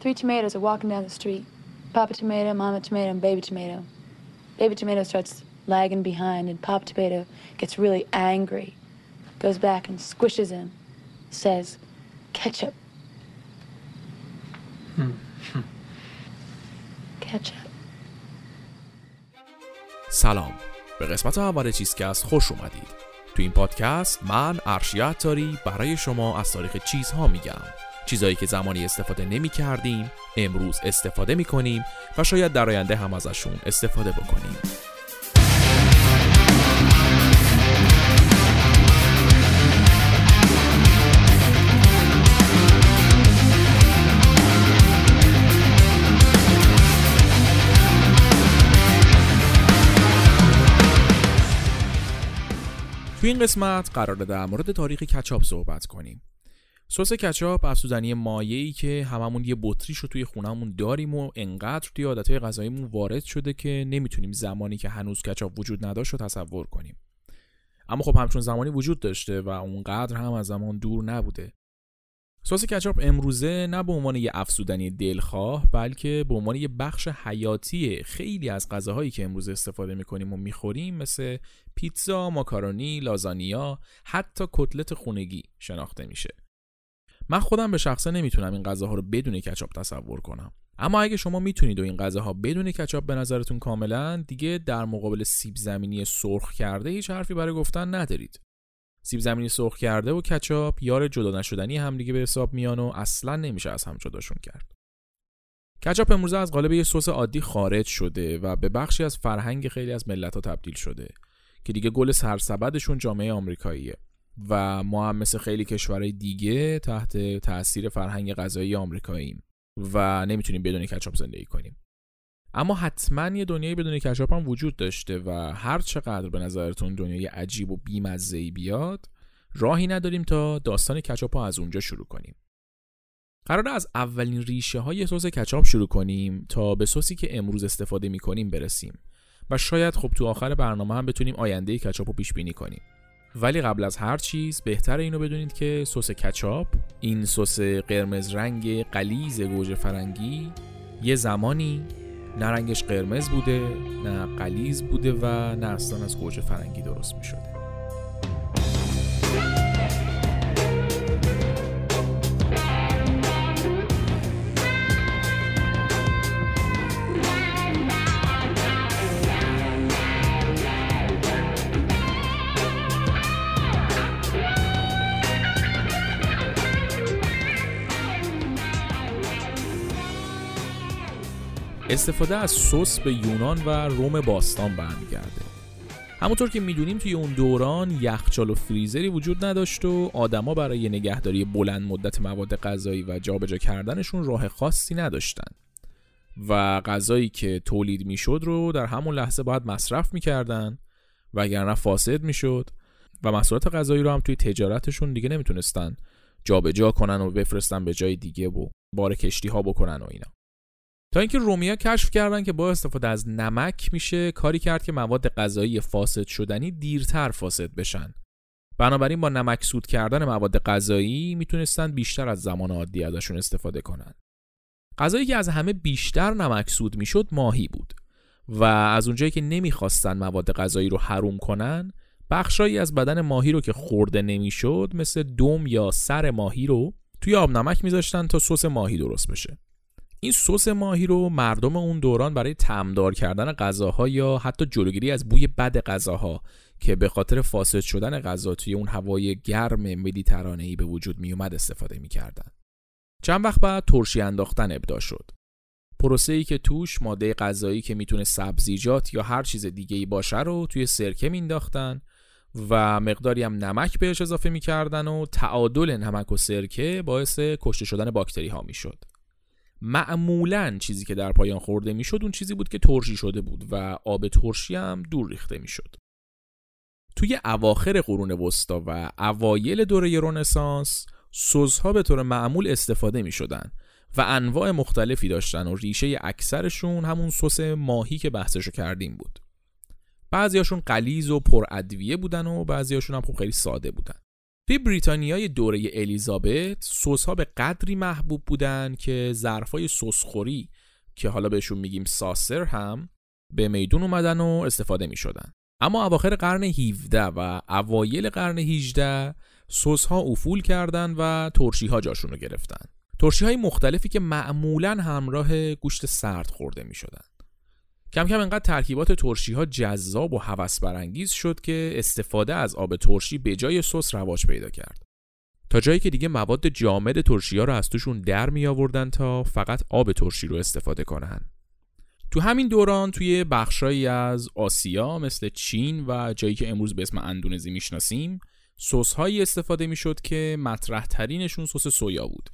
Three tomatoes are walking down the street. Papa tomato, mama tomato, and baby tomato. Baby tomato starts lagging behind, and Papa tomato gets really angry. Goes back and squishes him. Says, ketchup. ketchup. سلام به قسمت اول چیزکست خوش اومدید تو این پادکست من ارشیا تاری برای شما از تاریخ چیزها میگم چیزهایی که زمانی استفاده نمی کردیم امروز استفاده می کنیم و شاید در آینده هم ازشون استفاده بکنیم. تو این قسمت قراره در مورد تاریخ کچاپ صحبت کنیم. سس کچاپ افزودنی مایعی که هممون یه بطریش رو توی خونهمون داریم و انقدر توی عادتهای غذاییمون وارد شده که نمی‌تونیم زمانی که هنوز کچاپ وجود نداشت رو تصور کنیم اما خب همچون زمانی وجود داشته و اونقدر هم از زمان دور نبوده سس کچاپ امروزه نه به عنوان یه افزودنی دلخواه بلکه به عنوان یه بخش حیاتی خیلی از غذاهایی که امروز استفاده می‌کنیم و می‌خوریم مثل پیتزا، ماکارونی، لازانیا، حتی کتلت خونگی شناخته میشه. من خودم به شخصه نمی‌تونم این غذاها رو بدون کچاپ تصور کنم. اما اگه شما می‌تونید و این غذاها بدون کچاپ به نظرتون کاملا دیگه در مقابل سیب زمینی سرخ کرده هیچ حرفی برای گفتن ندارید. سیب زمینی سرخ کرده و کچاپ یار جدا نشدنی همدیگه به حساب میان و اصلا نمیشه از هم جداشون کرد. کچاپ امروزه از قالب یه سس عادی خارج شده و به بخشی از فرهنگ خیلی از ملت ها تبدیل شده که دیگه گل سرسبدشون جامعه آمریکاییه و ما هم مثل خیلی کشورهای دیگه تحت تاثیر فرهنگ غذایی آمریکاییم و نمی‌تونیم بدون کچاپ زندگی کنیم. اما حتما یه دنیای بدون کچاپ هم وجود داشته و هر چقدر به نظرتون دنیای عجیب و بیمزه‌ای بیاد راهی نداریم تا داستان کچاپ از اونجا شروع کنیم قرار از اولین ریشه های سس کچاپ شروع کنیم تا به سسی که امروز استفاده می کنیم برسیم و شاید خب تو آخر برنامه هم بتونیم آینده کچاپ رو پیش بینی کنیم ولی قبل از هر چیز بهتر اینو بدونید که سس کچاپ این سس قرمز رنگ قلیز گوجه فرنگی یه زمانی نه رنگش قرمز بوده نه قلیز بوده و نه اصلا از گوجه فرنگی درست می شده استفاده از سس به یونان و روم باستان برمیگرده. همونطور که می‌دونیم توی اون دوران یخچال و فریزری وجود نداشت و آدما برای نگهداری بلند مدت مواد غذایی و جابجا کردنشون راه خاصی نداشتن. و غذایی که تولید می‌شد رو در همون لحظه باید مصرف می‌کردن وگرنه فاسد می‌شد و محصولات غذایی رو هم توی تجارتشون دیگه نمی‌تونستن جابجا کنن و بفرستن به جای دیگه و بار کشتی ها بکنن و اینا. تا اینکه رومیا کشف کردن که با استفاده از نمک میشه کاری کرد که مواد غذایی فاسد شدنی دیرتر فاسد بشن. بنابراین با نمک سود کردن مواد غذایی می‌تونستن بیشتر از زمان عادی ازشون استفاده کنن. غذایی که از همه بیشتر نمک سود می‌شد ماهی بود و از اونجایی که نمی‌خواستن مواد غذایی رو حروم کنن بخشایی از بدن ماهی رو که خورده نمی‌شد مثل دم یا سر ماهی رو توی آب نمک میذاشتن تا سس ماهی درست بشه. این سس ماهی رو مردم اون دوران برای تمدار کردن غذاها یا حتی جلوگیری از بوی بد غذاها که به خاطر فاسد شدن غذا توی اون هوای گرم مدیترانه‌ای به وجود می اومد استفاده می‌کردن. چند وقت بعد ترشی انداختن ابدا شد. پروسه ای که توش ماده غذایی که می‌تونه سبزیجات یا هر چیز دیگه ای باشه رو توی سرکه مینداختن و مقداری هم نمک بهش اضافه می‌کردن و تعادل نمک و سرکه باعث کشته شدن باکتری ها می‌شد. معمولا چیزی که در پایان خورده می‌شد اون چیزی بود که ترشی شده بود و آب ترشی هم دور ریخته می‌شد. توی اواخر قرون وسطا و اوایل دوره رنسانس سزها به طور معمول استفاده می شدن و انواع مختلفی داشتن و ریشه اکثرشون همون سس ماهی که بحثشو کردیم بود. بعضیاشون قلیز و پر ادویه بودن و بعضیاشون هم خب خیلی ساده بودن. توی بریتانیای دوره الیزابت سس ها به قدری محبوب بودن که ظرفای سسخوری که حالا بهشون میگیم ساسر هم به میدون اومدن و استفاده می شدن. اما اواخر قرن 17 و اوایل قرن 18 سس ها افول کردن و ترشی ها جاشون رو گرفتن. ترشی های مختلفی که معمولا همراه گوشت سرد خورده می شدن. کم کم انقدر ترکیبات ترشی ها جذاب و هوس برانگیز شد که استفاده از آب ترشی به جای سس رواج پیدا کرد. تا جایی که دیگه مواد جامد ترشی ها رو از توشون در می آوردن تا فقط آب ترشی رو استفاده کنن. تو همین دوران توی بخشایی از آسیا مثل چین و جایی که امروز به اسم اندونزی می‌شناسیم سس هایی استفاده می‌شد که مطرح ترینشون سس سویا بود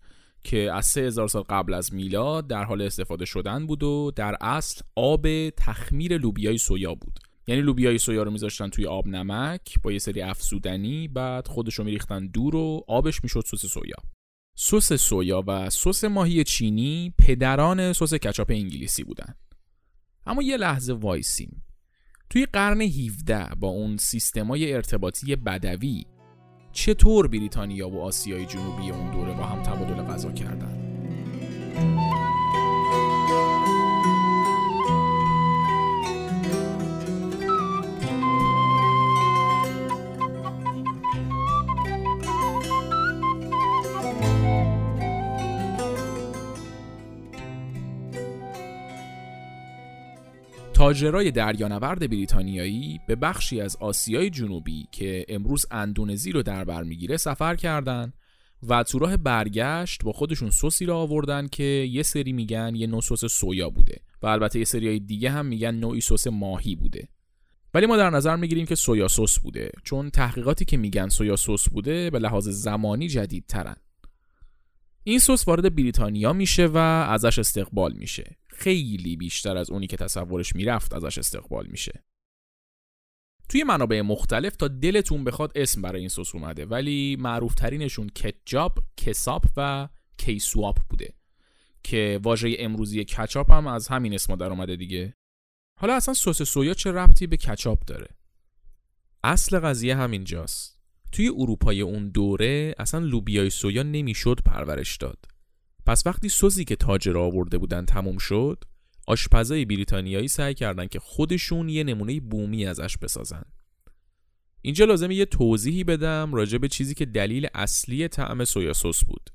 که از 3000 سال قبل از میلاد در حال استفاده شدن بود و در اصل آب تخمیر لوبیای سویا بود. یعنی لوبیای سویا رو میذاشتن توی آب نمک با یه سری افزودنی بعد خودش رو میریختن دور و آبش می‌شد سس سویا. سس سویا و سس ماهی چینی پدران سس کچاپ انگلیسی بودن. اما یه لحظه وایسیم. توی قرن 17 با اون سیستمای ارتباطی بدوی چطور بریتانیا و آسیای جنوبی اون دوره با هم تبادل غذا کردن؟ تاجرای دریانورد بریتانیایی به بخشی از آسیای جنوبی که امروز اندونزی رو در بر می‌گیره سفر کردند و تو راه برگشت با خودشون سسی را آوردن که یه سری میگن یه نوع سس سویا بوده و البته یه سری دیگه هم میگن نوعی سس ماهی بوده. ولی ما در نظر می‌گیریم که سویا سس بوده چون تحقیقاتی که میگن سویا سس بوده به لحاظ زمانی جدیدترن. این سس وارد بریتانیا میشه و ازش استقبال میشه. خیلی بیشتر از اونی که تصورش می‌رفت ازش استقبال میشه. توی منابع مختلف تا دلتون بخواد اسم برای این سس اومده ولی معروف ترینشون کچاپ، کساپ و کیسواپ بوده که واژه امروزی کچاپ هم از همین اسم در اومده دیگه. حالا اصلا سس سویا چه ربطی به کچاپ داره؟ اصل قضیه همینجاست. توی اروپای اون دوره اصلا لوبیای سویا نمی‌شد پرورش داد. پس وقتی سسی که تاجر آورده بودن تموم شد آشپزای بریتانیایی سعی کردن که خودشون یه نمونه بومی ازش بسازن. اینجا لازمه یه توضیحی بدم راجع به چیزی که دلیل اصلی طعم سویا سس بود.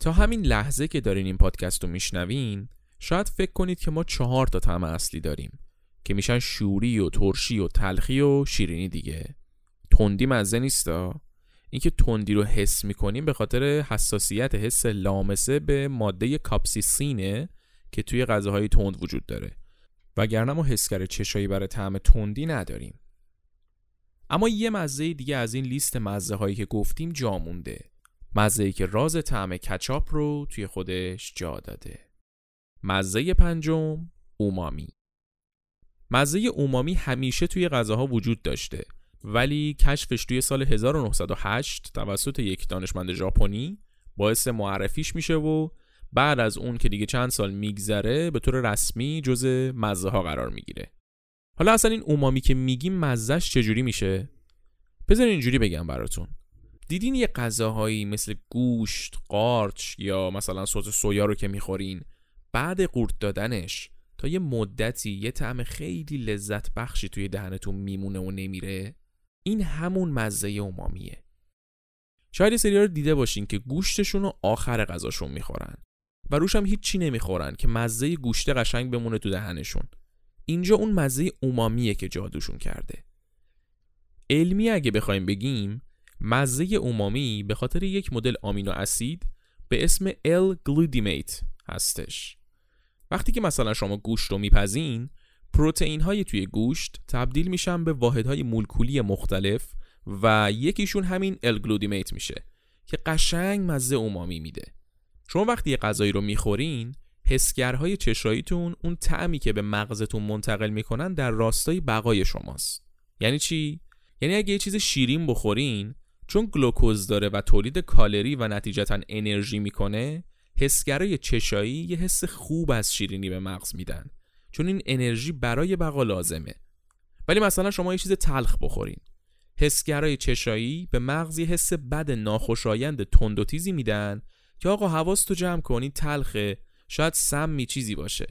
تا همین لحظه که دارین این پادکست رو میشنوین شاید فکر کنید که ما چهار تا طعم اصلی داریم که میشن شوری و ترشی و تلخی و شیرینی دیگه. تندی مزه نیستا؟ اینکه تندی رو حس می‌کنیم به خاطر حساسیت حس لامسه به ماده کاپسیسینه که توی غذاهای تند وجود داره. وگرنه ما حسگر چشایی برای طعم تندی نداریم. اما یه مزه دیگه از این لیست مزه هایی که گفتیم جا مونده. مزه ای که راز طعم کچاپ رو توی خودش جا داده. مزه پنجم اومامی. مزه اومامی همیشه توی غذاها وجود داشته. ولی کشفش توی سال 1908 توسط یک دانشمند ژاپنی باعث معرفیش میشه و بعد از اون که دیگه چند سال میگذره به طور رسمی جز مزه ها قرار می‌گیره. حالا اصلا این اومامی که میگیم مزهش چجوری میشه؟ بذارین اینجوری بگم براتون. دیدین یه غذاهایی مثل گوشت، قارچ یا مثلا سس سویا رو که می‌خورین؟ بعد قورت دادنش تا یه مدتی یه طعم خیلی لذت بخشی توی دهنتون میمونه و نمیره؟ این همون مزه اومامیه. شاید سری رو دیده باشین که گوشتشون رو آخر غذاشون می‌خورن و روش هم هیچ چی نمی‌خورن که مزه گوشت قشنگ بمونه تو دهنشون. اینجا اون مزه اومامیه که جادوشون کرده. علمی اگه بخوایم بگیم مزه اومامی به خاطر یک مدل آمینو اسید به اسم گلودیمیت هستش. وقتی که مثلا شما گوشت رو میپزین پروتئین های توی گوشت تبدیل میشن به واحدهای مولکولی مختلف و یکیشون همین الگلودیمیت میشه که قشنگ مزه اومامی میده. شما وقتی یه غذایی رو می‌خورین حسگرهای چشاییتون اون طعمی که به مغزتون منتقل می‌کنن در راستای بقای شماست. یعنی چی؟ یعنی اگه یه چیز شیرین بخورین چون گلوکوز داره و تولید کالری و نتیجتا انرژی می‌کنه حسگرای چشایی یه حس خوب از شیرینی به مغز میدن. چون این انرژی برای بقا لازمه. ولی مثلا شما یه چیز تلخ بخورین. حسگرای چشایی به مغزی حس بد ناخوشایند تند و تیزی میدن که آقا حواس تو جمع کنی تلخه. شاید سمی چیزی باشه.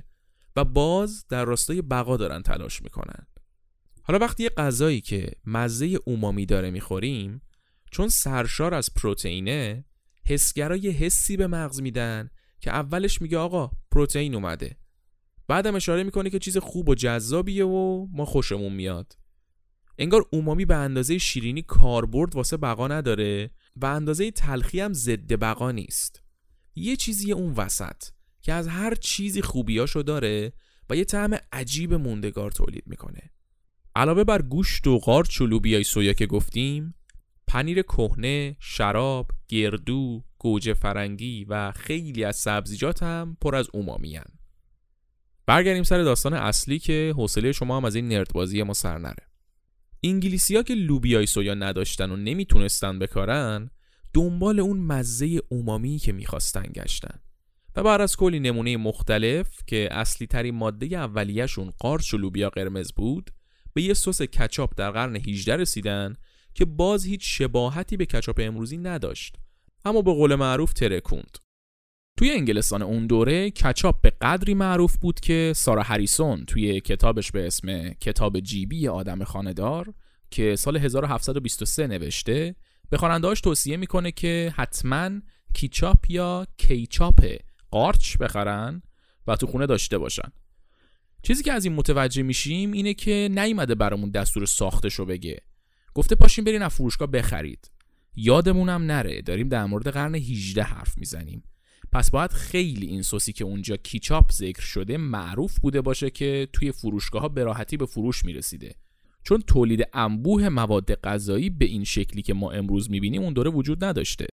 و باز در راستای بقا دارن تلاش می‌کنن. حالا وقتی یه غذایی که مزه اومامی داره می‌خوریم چون سرشار از پروتئینه حسگرا یه حسی به مغز میدن که اولش میگه آقا پروتئین اومده. بعدم اشاره می‌کنه که چیز خوب و جذابیه و ما خوشمون میاد. انگار اومامی به اندازه شیرینی کاربرد واسه بقا نداره و اندازه تلخی هم ضد بقا نیست. یه چیزی اون وسط که از هر چیزی خوبیاشو داره و یه طعم عجیب موندگار تولید می‌کنه. علاوه بر گوشت و قارچ و لوبیای سویا که گفتیم پنیر کهنه، شراب، گردو، گوجه فرنگی و خیلی از سبزیجات هم پر از اومامی برگردیم سر داستان اصلی که حوصله شما هم از این نردبازی ما سر نره. انگلیسی ها که لوبیای سویا نداشتن و نمی‌تونستن بکارن دنبال اون مزه اومامی که می‌خواستن گشتن و بعد از کلی نمونه مختلف که اصلی ترین ماده اولیهشون قارچ و لوبیا قرمز بود به یه سس کچاپ در قرن 18 رسیدن که باز هیچ شباهتی به کچاپ امروزی نداشت اما به قول معروف ترکوند توی انگلستان اون دوره کچاپ به قدری معروف بود که سارا هریسون توی کتابش به اسم کتاب جیبی آدم خاندار که سال 1723 نوشته به خواننده‌اش توصیه می‌کنه که حتما کیچاپ یا کیچاپ قارچ بخرن و تو خونه داشته باشن. چیزی که از این متوجه میشیم اینه که نیومده برامون دستور ساختش رو بگه. گفته پاشین برین از فروشگاه بخرید. یادمونم نره داریم در مورد قرن 18 حرف می‌زنیم. پس باید خیلی این سوسی که اونجا کیچاپ ذکر شده معروف بوده باشه که توی فروشگاه ها به راحتی به فروش می‌رسیده. چون تولید انبوه مواد غذایی به این شکلی که ما امروز می‌بینیم اون دوره وجود نداشته.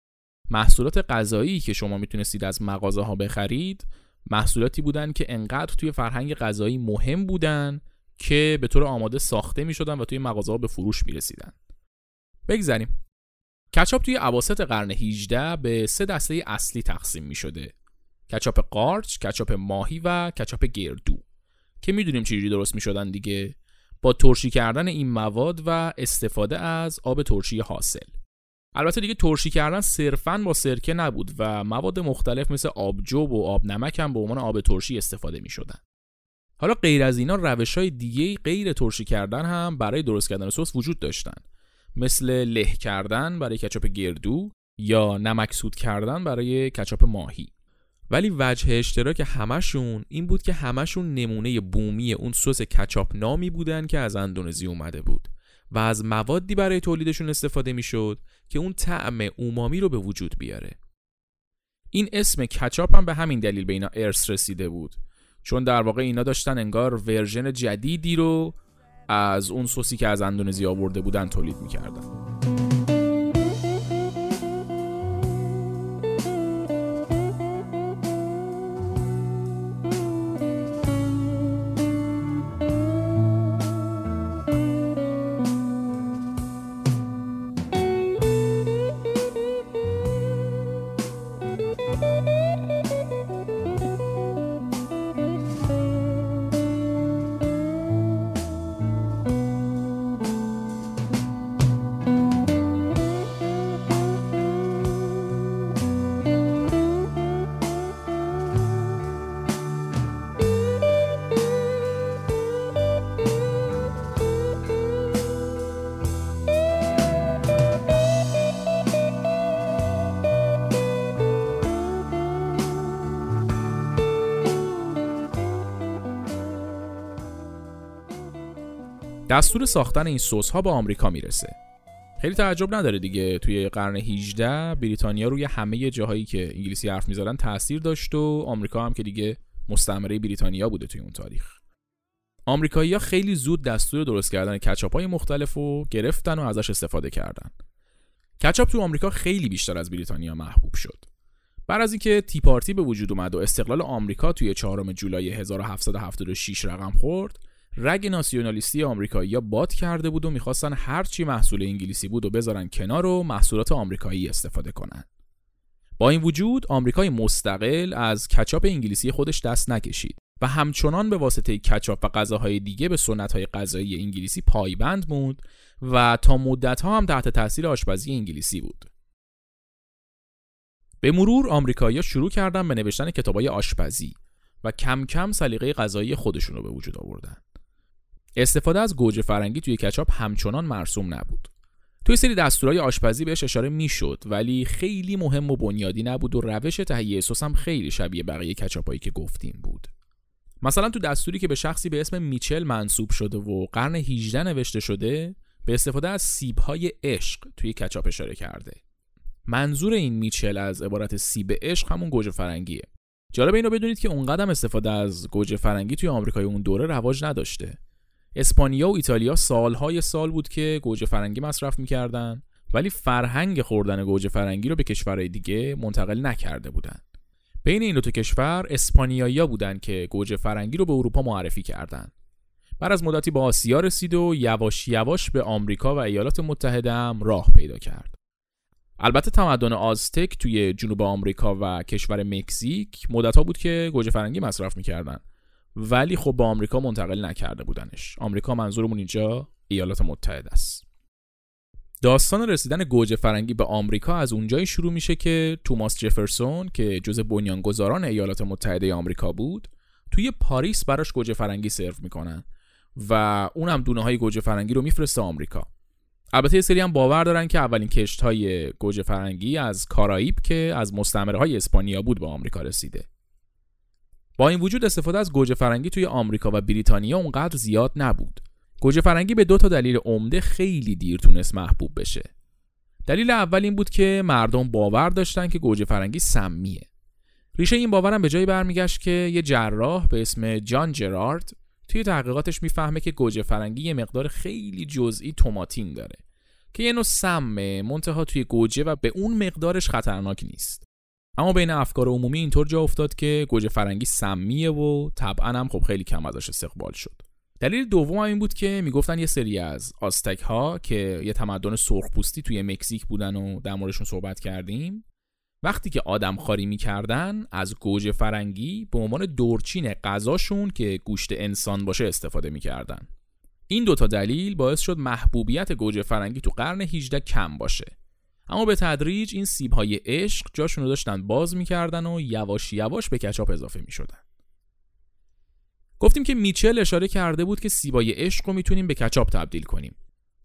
محصولات غذایی که شما می‌تونستید از مغازه ها بخرید محصولاتی بودن که انقدر توی فرهنگ غذایی مهم بودن که به طور آماده ساخته می شدن و توی مغازه ها به فروش می رسیدن. کچاپ توی عواسط قرن 18 به سه دسته اصلی تقسیم می شده. کچاپ قارچ، کچاپ ماهی و کچاپ گردو که می‌دونیم چجوری درست می شدن دیگه با ترشی کردن این مواد و استفاده از آب ترشی حاصل. البته دیگه ترشی کردن صرفا با سرکه نبود و مواد مختلف مثل آبجو و آب نمک هم به عنوان آب ترشی استفاده می شدن. حالا غیر از اینا روش های دیگه غیر ترشی کردن هم برای درست کردن سس وجود داشتن مثل له کردن برای کچاپ گردو یا نمک سود کردن برای کچاپ ماهی. ولی وجه اشتراک همشون این بود که همشون نمونه بومی اون سس کچاپ نامی بودن که از اندونزی اومده بود و از موادی برای تولیدشون استفاده می‌شد که اون طعم اومامی رو به وجود بیاره. این اسم کچاپ هم به همین دلیل به اینا ارث رسیده بود. چون در واقع اینا داشتن انگار ورژن جدیدی رو از اون سوسی که از اندونزی آورده بودن تولید می‌کردن. دستور ساختن این سس ها به آمریکا می‌رسه. خیلی تعجب نداره دیگه. توی قرن 18 بریتانیا روی همه جاهایی که انگلیسی حرف می‌زدن تاثیر داشت و آمریکا هم که دیگه مستعمره بریتانیا بوده توی اون تاریخ. آمریکایی‌ها خیلی زود دستور درست کردن کچاپ های مختلف رو گرفتن و ازش استفاده کردن. کچاپ تو آمریکا خیلی بیشتر از بریتانیا محبوب شد. بعد از اینکه تی پارتی به وجود اومد و استقلال آمریکا توی 4 جولای 1776 رقم خورد رگ ناسیونالیستی آمریکایی باد کرده بود و می‌خواستن هرچی محصول انگلیسی بود و بذارن کنار و محصولات آمریکایی استفاده کنن. با این وجود آمریکای مستقل از کچاپ انگلیسی خودش دست نکشید و همچنان به واسطه کچاپ و غذاهای دیگه به سنت‌های غذایی انگلیسی پایبند بود و تا مدتها هم تحت تاثیر آشپزی انگلیسی بود. به مرور آمریکایی‌ها شروع کردن به نوشتن کتابای آشپزی و کم کم سلیقه غذایی خودشون رو به وجود آوردن. استفاده از گوجه فرنگی توی کچاپ همچنان مرسوم نبود. توی سری دستورهای آشپزی بهش اشاره می‌شد ولی خیلی مهم و بنیادی نبود و روش تهیه سس هم خیلی شبیه بقیه کچاپایی که گفتیم بود. مثلا تو دستوری که به شخصی به اسم میچل منصوب شده و قرن 18 نوشته شده به استفاده از سیبهای عشق توی کچاپ اشاره کرده. منظور این میچل از عبارت سیب عشق همون گوجه فرنگیه. جالب اینو بدونید که اونقدر استفاده از گوجه فرنگی توی آمریکای اون دوره رواج نداشته. اسپانیا و ایتالیا سالهای سال بود که گوجه فرنگی مصرف می‌کردن ولی فرهنگ خوردن گوجه فرنگی رو به کشورهای دیگه منتقل نکرده بودن. بین این دو کشور اسپانیایی‌ها بودن که گوجه فرنگی رو به اروپا معرفی کردند. بعد از مدتی به آسیا رسید و یواش یواش به آمریکا و ایالات متحده هم راه پیدا کرد. البته تمدن آزتک توی جنوب آمریکا و کشور مکزیک مدتها بود که گوجه فرنگی مصرف می‌کردن ولی خب با آمریکا منتقل نکرده بودنش. آمریکا منظورمون اینجا ایالات متحده است. داستان رسیدن گوجه فرنگی به آمریکا از اونجایی شروع میشه که توماس جفرسون که جز بنیانگذاران ایالات متحده آمریکا بود توی پاریس براش گوجه فرنگی سرو می‌کنن و اونم دونه های گوجه فرنگی رو میفرسته آمریکا. البته یه سری هم باور دارن که اولین کشت های گوجه فرنگی از کارائیب که از مستعمره های اسپانیا بود به آمریکا رسیده. با این وجود استفاده از گوجه فرنگی توی آمریکا و بریتانیا اونقدر زیاد نبود. گوجه فرنگی به دو تا دلیل عمده خیلی دیر تونست محبوب بشه. دلیل اول این بود که مردم باور داشتن که گوجه فرنگی سمیه. ریشه این باورم به جایی برمیگشت که یه جراح به اسم جان جرارد توی تحقیقاتش می‌فهمه که گوجه فرنگی یه مقدار خیلی جزئی توماتین داره که یه نوع سمه منتها توی گوجه و به اون مقدارش خطرناک نیست. اما بین افکار عمومی اینطور جا افتاد که گوجه فرنگی سمیه و طبعا هم خب خیلی کم ازش استقبال شد. دلیل دوم این بود که می‌گفتن یه سری از آستک ها که یه تمدن سرخپوستی توی مکزیک بودن و در موردشون صحبت کردیم وقتی که آدم خاری می‌کردن از گوجه فرنگی به عنوان دورچین غذاشون که گوشت انسان باشه استفاده می‌کردن. این دوتا دلیل باعث شد محبوبیت گوجه فرنگی تو قرن 18 کم باشه. اما به تدریج این سیب های عشق جاشون رو داشتن باز می‌کردن و یواش یواش به کچاپ اضافه می‌شدن. گفتیم که میچل اشاره کرده بود که سیبای عشق رو می‌تونیم به کچاپ تبدیل کنیم.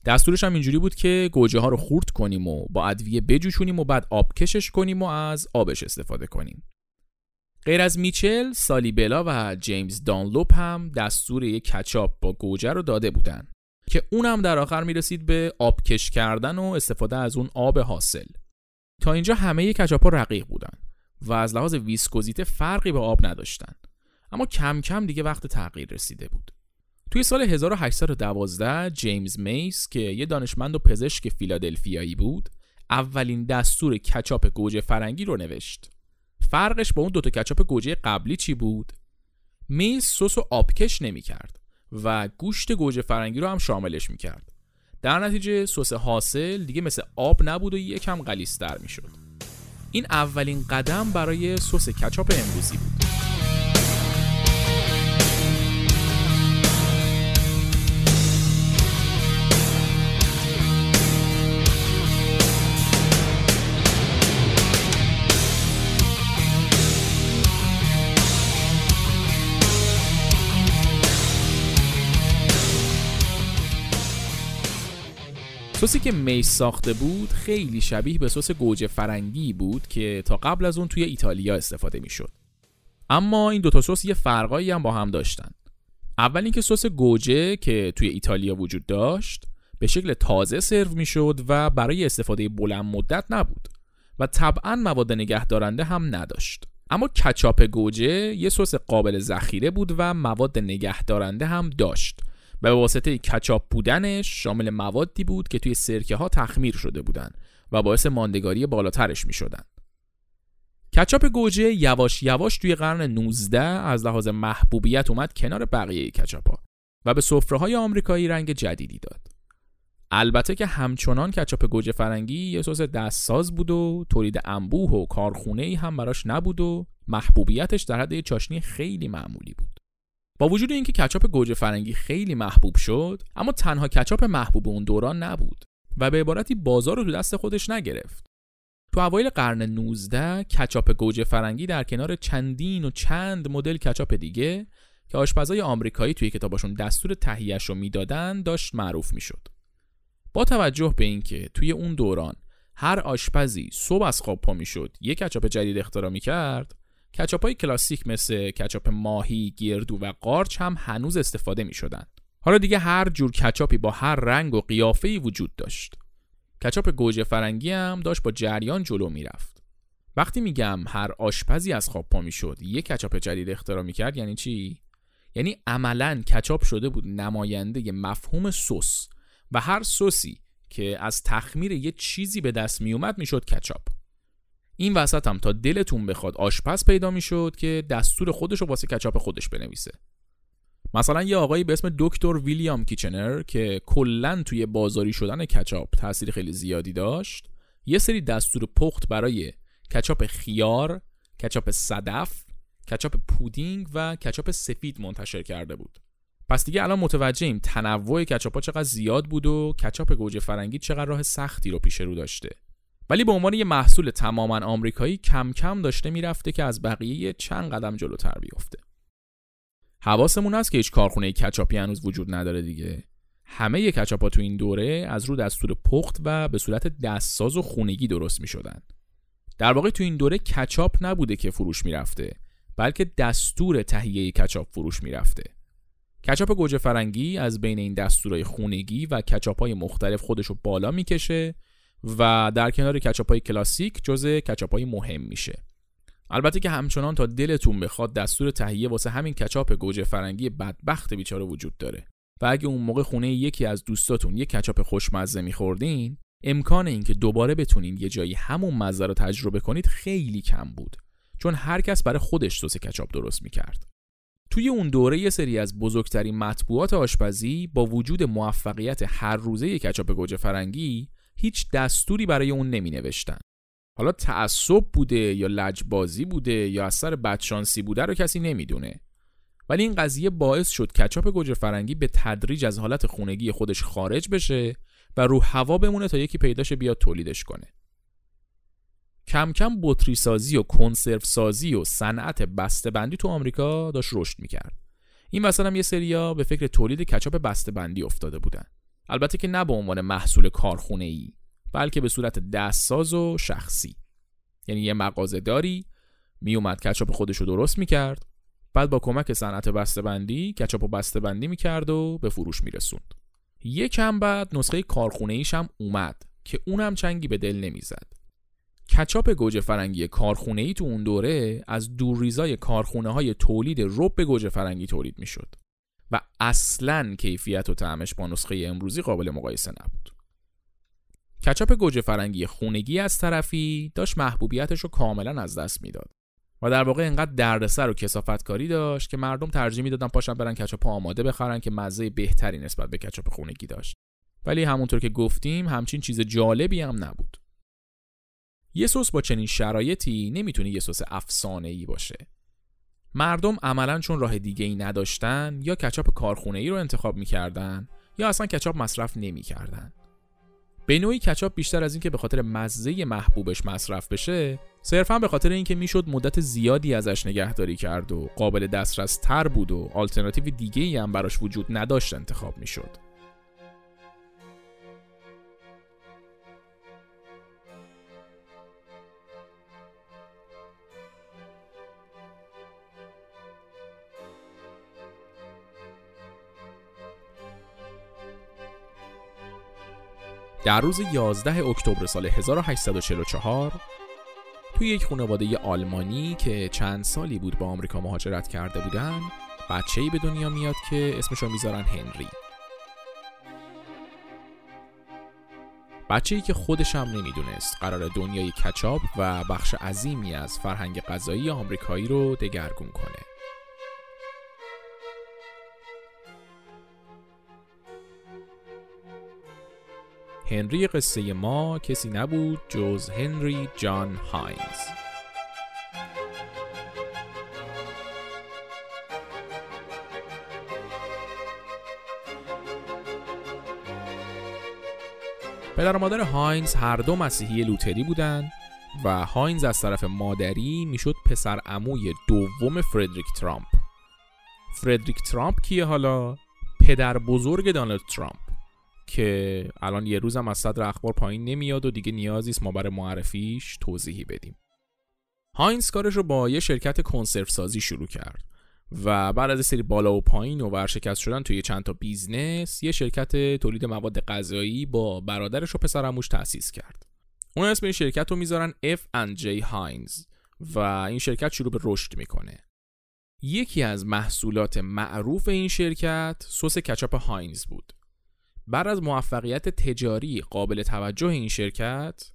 دستورش هم اینجوری بود که گوجه ها رو خورد کنیم و با ادویه بجوشونیم و بعد آب کشش کنیم و از آبش استفاده کنیم. غیر از میچل، سالیبلا و جیمز دانلوپ هم دستور یک کچاپ با گوجه رو داده بودن. که اونم در آخر می‌رسید به آبکش کردن و استفاده از اون آب حاصل. تا اینجا همه کچاپ ها رقیق بودن و از لحاظ ویسکوزیته فرقی به آب نداشتن. اما کم کم دیگه وقت تغییر رسیده بود. توی سال 1812 جیمز میس که یه دانشمند و پزشک فیلادلفیایی بود اولین دستور کچاپ گوجه فرنگی رو نوشت. فرقش با اون دوتا کچاپ گوجه قبلی چی بود؟ میس سس و آبکش نمی کرد و گوشت گوجه فرنگی رو هم شاملش می کرد در نتیجه سس حاصل دیگه مثل آب نبود و یکم غلیظتر می شد این اولین قدم برای سس کچاپ امروزی بود. سسی که میس ساخته بود خیلی شبیه به سس گوجه فرنگی بود که تا قبل از اون توی ایتالیا استفاده می‌شد. اما این دوتا سس یه فرقایی هم با هم داشتن. اول اینکه سس گوجه که توی ایتالیا وجود داشت به شکل تازه سرو می‌شد و برای استفاده بلند مدت نبود و طبعا مواد نگهدارنده هم نداشت. اما کچاپ گوجه یه سس قابل ذخیره بود و مواد نگهدارنده هم داشت و به واسطه کچاپ بودنش شامل موادی بود که توی سرکه ها تخمیر شده بودن و باعث ماندگاری بالاترش می شدن. کچاپ گوجه یواش یواش توی قرن 19 از لحاظ محبوبیت اومد کنار بقیه کچاپ ها و به سفره های آمریکایی رنگ جدیدی داد. البته که همچنان کچاپ گوجه فرنگی یه سس دستساز بود و تولید انبوه و کارخونه ای هم براش نبود و محبوبیتش در حد چاشنی خیلی معمولی بود. با وجود اینکه کچاپ گوجه فرنگی خیلی محبوب شد اما تنها کچاپ محبوب اون دوران نبود و به عبارتی بازار رو تو دست خودش نگرفت تو اوایل قرن 19 کچاپ گوجه فرنگی در کنار چندین و چند مدل کچاپ دیگه که آشپزای آمریکایی توی کتاباشون دستور تهیهش رو می‌دادن داشت معروف می‌شد. با توجه به اینکه توی اون دوران هر آشپزی صبح از خواب پا می‌شد یک کچاپ جدید اختراع می‌کرد کچاپ های کلاسیک مثل کچاپ ماهی، گردو و قارچ هم هنوز استفاده می شدن. حالا دیگه هر جور کچاپی با هر رنگ و قیافه‌ای وجود داشت. کچاپ گوجه فرنگی هم داشت با جریان جلو می‌رفت. وقتی میگم هر آشپزی از خواب پا می‌شد یک کچاپ جدید اختراع می‌کرد یعنی چی؟ یعنی عملا کچاپ شده بود نماینده مفهوم سس و هر سوسی که از تخمیر یه چیزی به دست میومد می‌شد کچاپ. این وسط هم تا دلتون بخواد آشپز پیدا می‌شد که دستور خودش رو واسه کچاپ خودش بنویسه مثلا یه آقایی به اسم دکتر ویلیام کیچنر که کلا توی بازاری شدن کچاپ تاثیر خیلی زیادی داشت یه سری دستور پخت برای کچاپ خیار، کچاپ صدف، کچاپ پودینگ و کچاپ سفید منتشر کرده بود. پس دیگه الان متوجهیم تنوع کچاپا چقدر زیاد بود و کچاپ گوجه فرنگی چقدر راه سختی رو پیش رو داشته. ولی به عنوان یه محصول تماما آمریکایی کم کم داشته می‌رفته که از بقیه چند قدم جلوتر بیفته. حواسمون هست که هیچ کارخونه کچاپی هنوز وجود نداره دیگه. همه کچاپا تو این دوره از رو دستور پخت و به صورت دستساز و خونگی درست می شدن. در واقع تو این دوره کچاپ نبوده که فروش می‌رفته بلکه دستور تهیه کچاپ فروش می‌رفته. کچاپ گوجه فرنگی از بین این دستورهای خونگی و کچاپ مختلف خودش رو بالا می‌کشه و در کنار کچاپای کلاسیک جزء کچاپای مهم میشه. البته که همچنان تا دلتون بخواد دستور تهیه واسه همین کچاپ گوجه فرنگی بدبخت بیچاره وجود داره. و اگه اون موقع خونه یکی از دوستاتون یه کچاپ خوشمزه میخوردین امکان اینکه دوباره بتونین یه جایی همون مزه رو تجربه کنید خیلی کم بود. چون هر کس برای خودش سس کچاپ درست می‌کرد. توی اون دوره یه سری از بزرگترین مطبوعات آشپزی با وجود موفقیت هر روزه کچاپ گوجه فرنگی هیچ دستوری برای اون نمی نوشتن. حالا تعصب بوده یا لجبازی بوده یا از سر بدشانسی بوده رو کسی نمی‌دونه. ولی این قضیه باعث شد کچاپ گوجه فرنگی به تدریج از حالت خونگی خودش خارج بشه و رو هوا بمونه تا یکی پیداش بیاد تولیدش کنه. کم کم بطری سازی و کنسرو سازی و صنعت بسته‌بندی تو آمریکا داشت رشد می‌کرد. این مثلا یه سریا به فکر تولید کچاپ بسته‌بندی افتاده بودن. البته که نه به عنوان محصول کارخونه ای بلکه به صورت دستساز و شخصی. یعنی یه مغازه داری میومد کچاپ خودش رو درست می‌کرد بعد با کمک صنعت بسته‌بندی کچاپ و بسته‌بندی می‌کرد و به فروش میرسوند. یکم بعد نسخه کارخونه ایش هم اومد که اونم چنگی به دل نمی‌زد. کچاپ گوجه فرنگی کارخونه ای تو اون دوره از دورریزای کارخونه های تولید رب گوجه فرنگی تولید می‌شد. و اصلا کیفیت و طعمش با نسخه امروزی قابل مقایسه نبود. کچاپ گوجه فرنگی خونگی از طرفی داشت محبوبیتش رو کاملا از دست می‌داد و در واقع اینقدر دردسر و کسافتکاری داشت که مردم ترجیح می‌دادن پاشن برن کچاپ آماده بخرن که مزه بهتری نسبت به کچاپ خونگی داشت. ولی همونطور که گفتیم همچین چیز جالبی هم نبود. یه سس با چنین شرایطی نمی‌تونه یه سس افسانه ای باشه. مردم عملا چون راه دیگه ای نداشتن یا کچاپ کارخونه ای رو انتخاب می‌کردن یا اصلا کچاپ مصرف نمی‌کردن. به نوعی کچاپ بیشتر از اینکه به خاطر مزه محبوبش مصرف بشه صرفا به خاطر اینکه می‌شد مدت زیادی ازش نگهداری کرد و قابل دسترس تر بود و آلترناتیو دیگه ای هم براش وجود نداشت انتخاب می‌شد. در روز 11 اکتبر سال 1844 توی یک خانواده آلمانی که چند سالی بود با آمریکا مهاجرت کرده بودن ای به دنیا میاد که اسمش رو می‌ذارن هنری. بچه ای که خودش هم نمی‌دونست قرار دنیای کچاپ و بخش عظیمی از فرهنگ غذایی آمریکایی رو دگرگون کنه. هنری قصه ما کسی نبود جز هنری جان هاینز. پدر و مادر هاینز هر دو مسیحی لوتری بودند و هاینز از طرف مادری می‌شد پسر عموی دوم فردریک ترامپ. فردریک ترامپ کیه حالا؟ پدر بزرگ دانالد ترامپ. که الان یه روزم از صدر اخبار پایین نمیاد و دیگه نیازی نیست ما برای معرفیش توضیحی بدیم. هاینز کارش رو با یه شرکت کنسرو سازی شروع کرد و بعد از یه سری بالا و پایین و ورشکست شدن توی چند تا بیزنس یه شرکت تولید مواد غذایی با برادرش و پسرعموش تأسیس کرد. اونا اسم این شرکت رو می‌ذارن F&J هاینز و این شرکت شروع به رشد می‌کنه. یکی از محصولات معروف این شرکت سس کچاپ هاینز بود. بعد از موفقیت تجاری قابل توجه این شرکت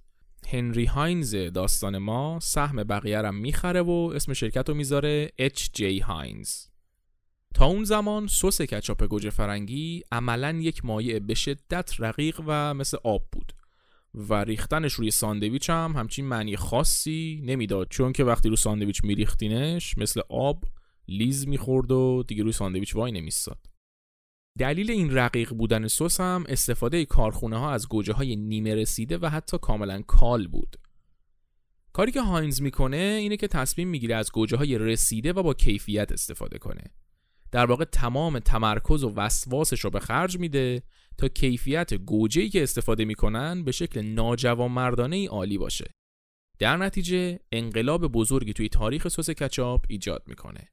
هنری هاینز داستان ما سهم بقیه را می‌خره و اسم شرکت رو می‌ذاره HJ هاینز. تا اون زمان سس کچاپ گوجه فرنگی عملا یک مایع به شدت رقیق و مثل آب بود و ریختنش روی ساندویچ هم همچین معنی خاصی نمی‌داد. چون که وقتی رو ساندویچ میریختینش مثل آب لیز می‌خورد و دیگه روی ساندویچ وای نمیستاد دلیل این رقیق بودن سس هم استفاده کارخونه ها از گوجه های نیمه رسیده و حتی کاملا کال بود. کاری که هاینز می‌کنه اینه که تصمیم می‌گیره از گوجه های رسیده و با کیفیت استفاده کنه. در واقع تمام تمرکز و وسواسش رو به خرج میده تا کیفیت گوجه‌ای که استفاده می‌کنن به شکل ناجوانمردانه ای عالی باشه. در نتیجه انقلاب بزرگی توی تاریخ سس کچاپ ایجاد می‌کنه.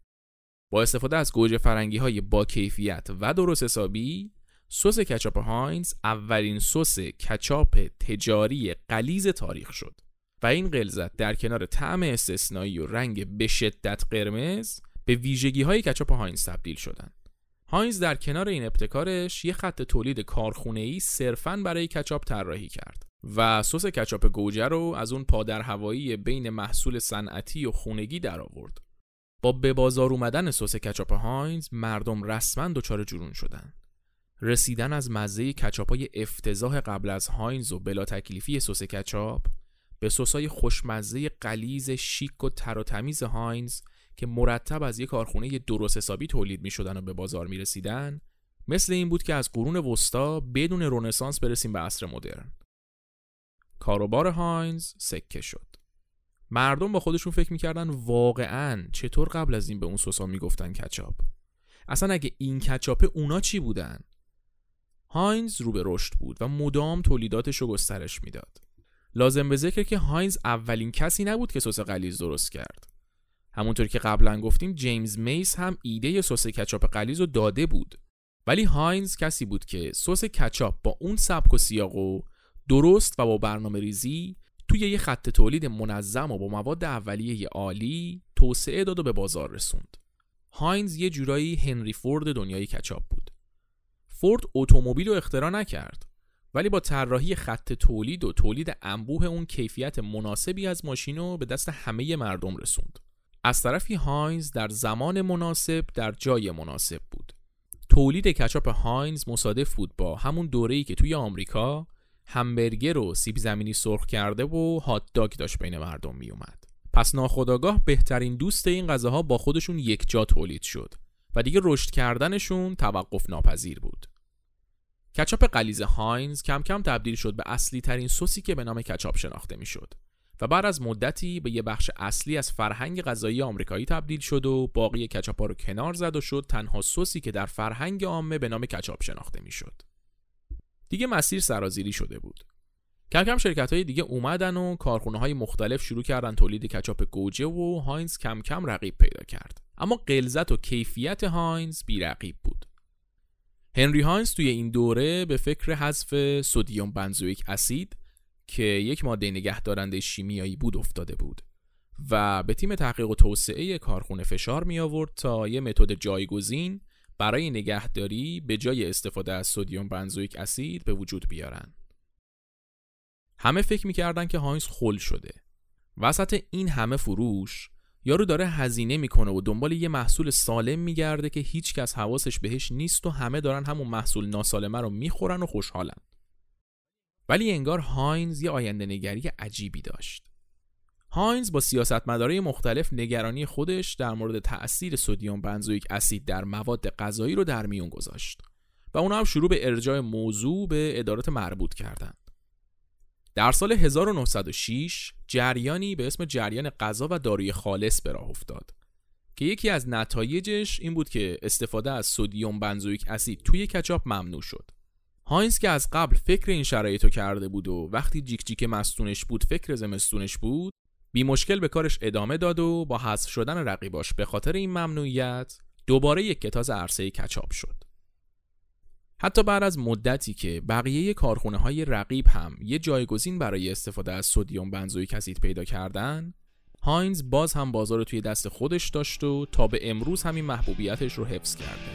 با استفاده از گوجه فرنگی های با کیفیت و درست حسابی سس کچاپ هاینز اولین سس کچاپ تجاری غلیظ تاریخ شد و این غلظت در کنار طعم استثنایی و رنگ به شدت قرمز به ویژگی های کچاپ هاینز تبدیل شدند. هاینز در کنار این ابتکارش یه خط تولید کارخونه‌ای صرفاً برای کچاپ طراحی کرد و سس کچاپ گوجه رو از اون پا در هوایی بین محصول صنعتی و خونگی در آورد. با به بازار اومدن سس کچاپ هاینز مردم رسما دچار جنون شدن. رسیدن از مزه کچاپای افتضاح قبل از هاینز و بلا تکلیفی سس کچاپ به سسای خوشمزه غلیظ شیک و تر و تمیز هاینز که مرتب از یک کارخونه درست حسابی تولید می و به بازار می رسیدن مثل این بود که از قرون وسطا بدون رنسانس برسیم به عصر مدرن. کاروبار هاینز سکه شد. مردم با خودشون فکر می‌کردن واقعا چطور قبل از این به اون سسا می‌گفتن کچاپ؟ اصلا اگه این کچاپه اونا چی بودن؟ هاینز رو به رشد بود و مدام تولیداتش رو گسترش می‌داد. لازم به ذکر که هاینز اولین کسی نبود که سس غلیظ درست کرد. همونطور که قبلا گفتیم جیمز میس هم ایده سس کچاپ غلیظ رو داده بود. ولی هاینز کسی بود که سس کچاپ با اون سبک و سیاق و درست و با برنامه ریزی توی یه خط تولید منظم و با مواد اولیه عالی توسعه داد و به بازار رسوند. هاینز یه جورایی هنری فورد دنیای کچاپ بود. فورد اتومبیل رو اختراع نکرد ولی با طراحی خط تولید و تولید انبوه اون کیفیت مناسبی از ماشین رو به دست همه مردم رسوند. از طرفی هاینز در زمان مناسب در جای مناسب بود. تولید کچاپ هاینز مصادف بود با همون دوره‌ای که توی آمریکا همبرگر و سیب زمینی سرخ کرده و هات داگ داشت بین مردم می اومد. پس ناخودآگاه بهترین دوست این غذاها با خودشون یک جا تولید شد و دیگه رشد کردنشون توقف ناپذیر بود. کچاپ غلیظ هاینز کم کم تبدیل شد به اصلی ترین سسی که به نام کچاپ شناخته می‌شد و بعد از مدتی به یه بخش اصلی از فرهنگ غذایی آمریکایی تبدیل شد و باقی کچاپا رو کنار زد و شد تنها سسی که در فرهنگ عامه به نام کچاپ شناخته می‌شد. دیگه مسیر سرازیری شده بود. کم کم شرکت های دیگه اومدن و کارخونه های مختلف شروع کردن تولید کچاپ گوجه و هاینز کم کم رقیب پیدا کرد. اما قلزت و کیفیت هاینز رقیب بود. هنری هاینز توی این دوره به فکر حذف سودیوم بنزوئیک اسید که یک ماده نگهدارنده شیمیایی بود افتاده بود و به تیم تحقیق و توسعه کارخونه فشار می آورد تا یه متد جایگزین برای نگهداری به جای استفاده از سودیوم بنزوئیک اسید به وجود بیارن. همه فکر می‌کردن که هاینز خل شده. وسط این همه فروش یارو داره هزینه می‌کنه و دنبال یه محصول سالم میگرده که هیچ کس حواسش بهش نیست و همه دارن همون محصول ناسالمه رو می‌خورن و خوشحالن. ولی انگار هاینز یه آینده نگری عجیبی داشت. هاینز با سیاستمدارای مختلف نگرانی خودش در مورد تأثیر سودیوم بنزوئیک اسید در مواد غذایی رو در میون گذاشت و اونا هم شروع به ارجاع موضوع به ادارات مربوط کردند. در سال 1906 جریانی به اسم جریان غذا و داروی خالص به راه افتاد که یکی از نتایجش این بود که استفاده از سدیم بنزوئیک اسید توی کچاپ ممنوع شد. هاینز که از قبل فکر این شرایطو کرده بود و وقتی جیک جیک مستونش بود فکر زمستونش بود بی مشکل به کارش ادامه داد و با حذف شدن رقیباش به خاطر این ممنوعیت دوباره یک کتاز عرصه کچاپ شد. حتی بعد از مدتی که بقیه کارخونه های رقیب هم یه جایگزین برای استفاده از سدیم بنزوئیک اسید پیدا کردن هاینز باز هم بازار رو توی دست خودش داشت و تا به امروز همین محبوبیتش رو حفظ کرده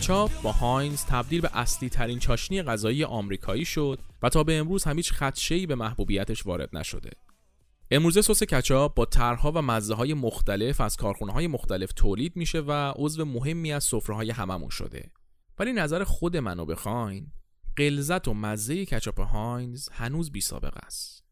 کچاپ با هاینز تبدیل به اصلی ترین چاشنی غذایی آمریکایی شد و تا به امروز هم هیچ خدشه‌ای به محبوبیتش وارد نشده. امروزه سس کچاپ با طرحها و مزه های مختلف از کارخونه های مختلف تولید میشه و عضو مهمی از سفره های هممون شده. ولی نظر خود منو بخواین غلظت و مزه کچاپ هاینز هنوز بی سابقه است.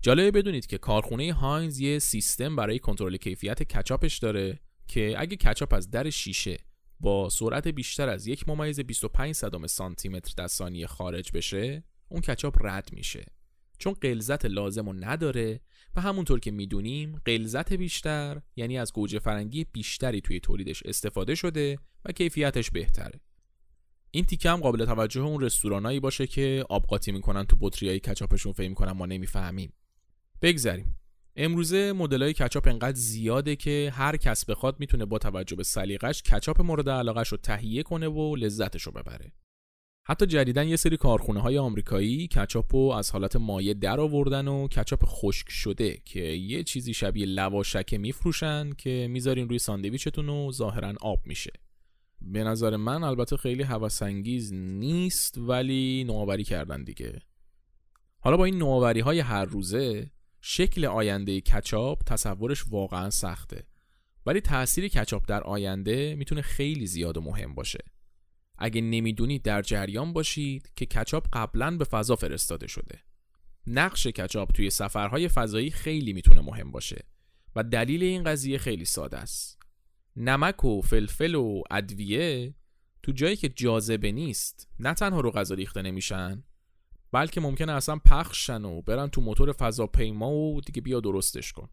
جالبه بدونید که کارخونه هاینز یه سیستم برای کنترل کیفیت کچاپش داره که اگه کچاپ از در شیشه با سرعت بیشتر از یک ممیز 25 صدم سانتی متر در ثانیه خارج بشه اون کچاپ رد میشه. چون قلزت لازم رو نداره و همونطور که می‌دونیم قلزت بیشتر یعنی از گوجه فرنگی بیشتری توی تولیدش استفاده شده و کیفیتش بهتره. این تیکه هم قابل توجه اون رستورانایی باشه که آب قاطی می‌کنن تو بطریای کچاپشون فکر می‌کنن ما نمی‌فهمیم. بگذریم. امروزه مدلای کچاپ انقدر زیاده که هر کس بخواد می‌تونه با توجه به سلیقش کچاپ مورد علاقش رو تهیه کنه و لذتش رو ببره. حتی جدیدن یه سری کارخونه های آمریکایی کچاپ رو از حالت مایع در آوردن و کچاپ خشک شده که یه چیزی شبیه لواشکه میفروشن که می‌ذارین روی ساندویچتون و ظاهرا آب میشه. به نظر من البته خیلی هوسانگیز نیست ولی نوآوری کردن دیگه. حالا با این نوآوری های هر روزه شکل آینده کچاپ تصورش واقعا سخته. ولی تاثیر کچاپ در آینده می‌تونه خیلی زیاد و مهم باشه. اگه نمی‌دونید در جریان باشید که کچاپ قبلا به فضا فرستاده شده. نقش کچاپ توی سفرهای فضایی خیلی می‌تونه مهم باشه و دلیل این قضیه خیلی ساده است. نمک و فلفل و ادویه تو جایی که جاذبه نیست نه تنها رو غذا ریخته نمیشن بلکه ممکنه اصلا پخشن و برن تو موتور فضاپیما و دیگه بیا درستش کن.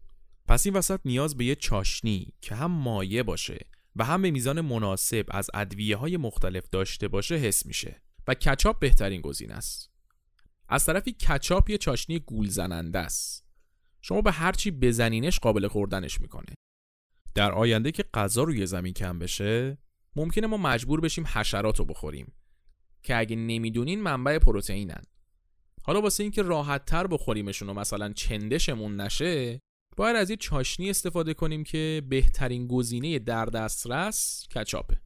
پس این وسط نیاز به یه چاشنی که هم مایه باشه و هم به میزان مناسب از ادویه های مختلف داشته باشه حس میشه و کچاپ بهترین گزینه است. از طرفی کچاپ یه چاشنی گول زننده است. شما به هرچی بزنینش قابل خوردنش می‌کنه. در آینده که غذا روی زمین کم بشه ممکنه ما مجبور بشیم حشرات رو بخوریم که اگه نمی‌دونین منبع پروتئینن. حالا واسه اینکه راحت تر بخوریمشون و مثلا چندشمون نشه باید از یه چاشنی استفاده کنیم که بهترین گزینه در دسترس کچاپه.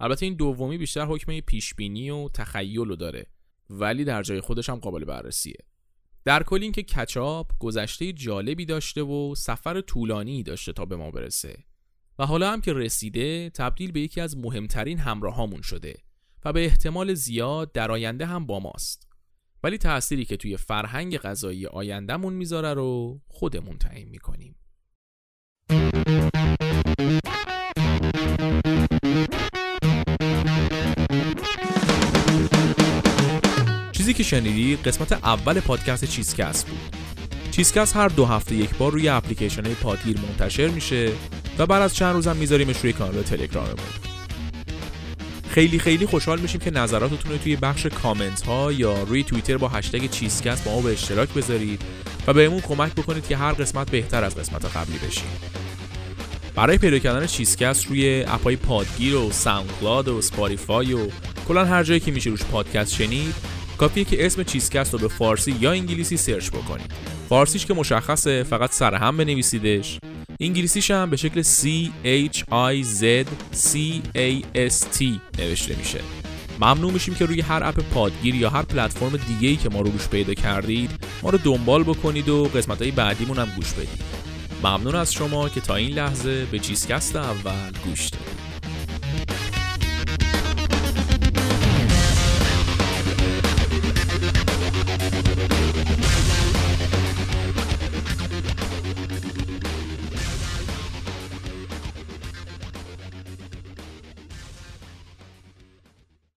البته این دومی بیشتر حکم پیش بینی و تخیل داره ولی در جای خودش هم قابل بررسیه. در کل اینکه کچاپ گذشته جالبی داشته و سفر طولانی داشته تا به ما برسه. و حالا هم که رسیده تبدیل به یکی از مهمترین همراهامون شده و به احتمال زیاد در آینده هم با ماست. ولی تأثیری که توی فرهنگ غذایی آیندهمون می‌ذاره رو خودمون تعیین می‌کنیم. چیزی که شنیدی قسمت اول پادکست چیزکست بود. چیزکست هر دو هفته یک بار روی اپلیکیشن پادگیر منتشر میشه و بعد از چند روزم میذاریمش روی کانال تلگراممون. خیلی خیلی خوشحال میشیم که نظراتتون رو توی بخش کامنت ها یا روی توییتر با هشتگ چیزکست با ما به اشتراک بذارید و بهمون کمک بکنید که هر قسمت بهتر از قسمت قبلی بشیم برای پیدا کردن چیزکست روی اپای پادگیر و ساوندکلاود و سپاتیفای و کلا هر جایی که میشه روش پادکست شنید کافیه که اسم چیزکست رو به فارسی یا انگلیسی سرچ بکنید. فارسیش که مشخصه فقط سرهم بنویسیدش. انگلیسیش هم به شکل C H I Z C A S T نوشته میشه. ممنون میشیم که روی هر اپ پادگیر یا هر پلتفرم دیگه ای که ما رو روش پیدا کردید ما رو دنبال بکنید و قسمت های بعدیمون هم گوش بدید. ممنون از شما که تا این لحظه به چیزکست اول گوش دادید.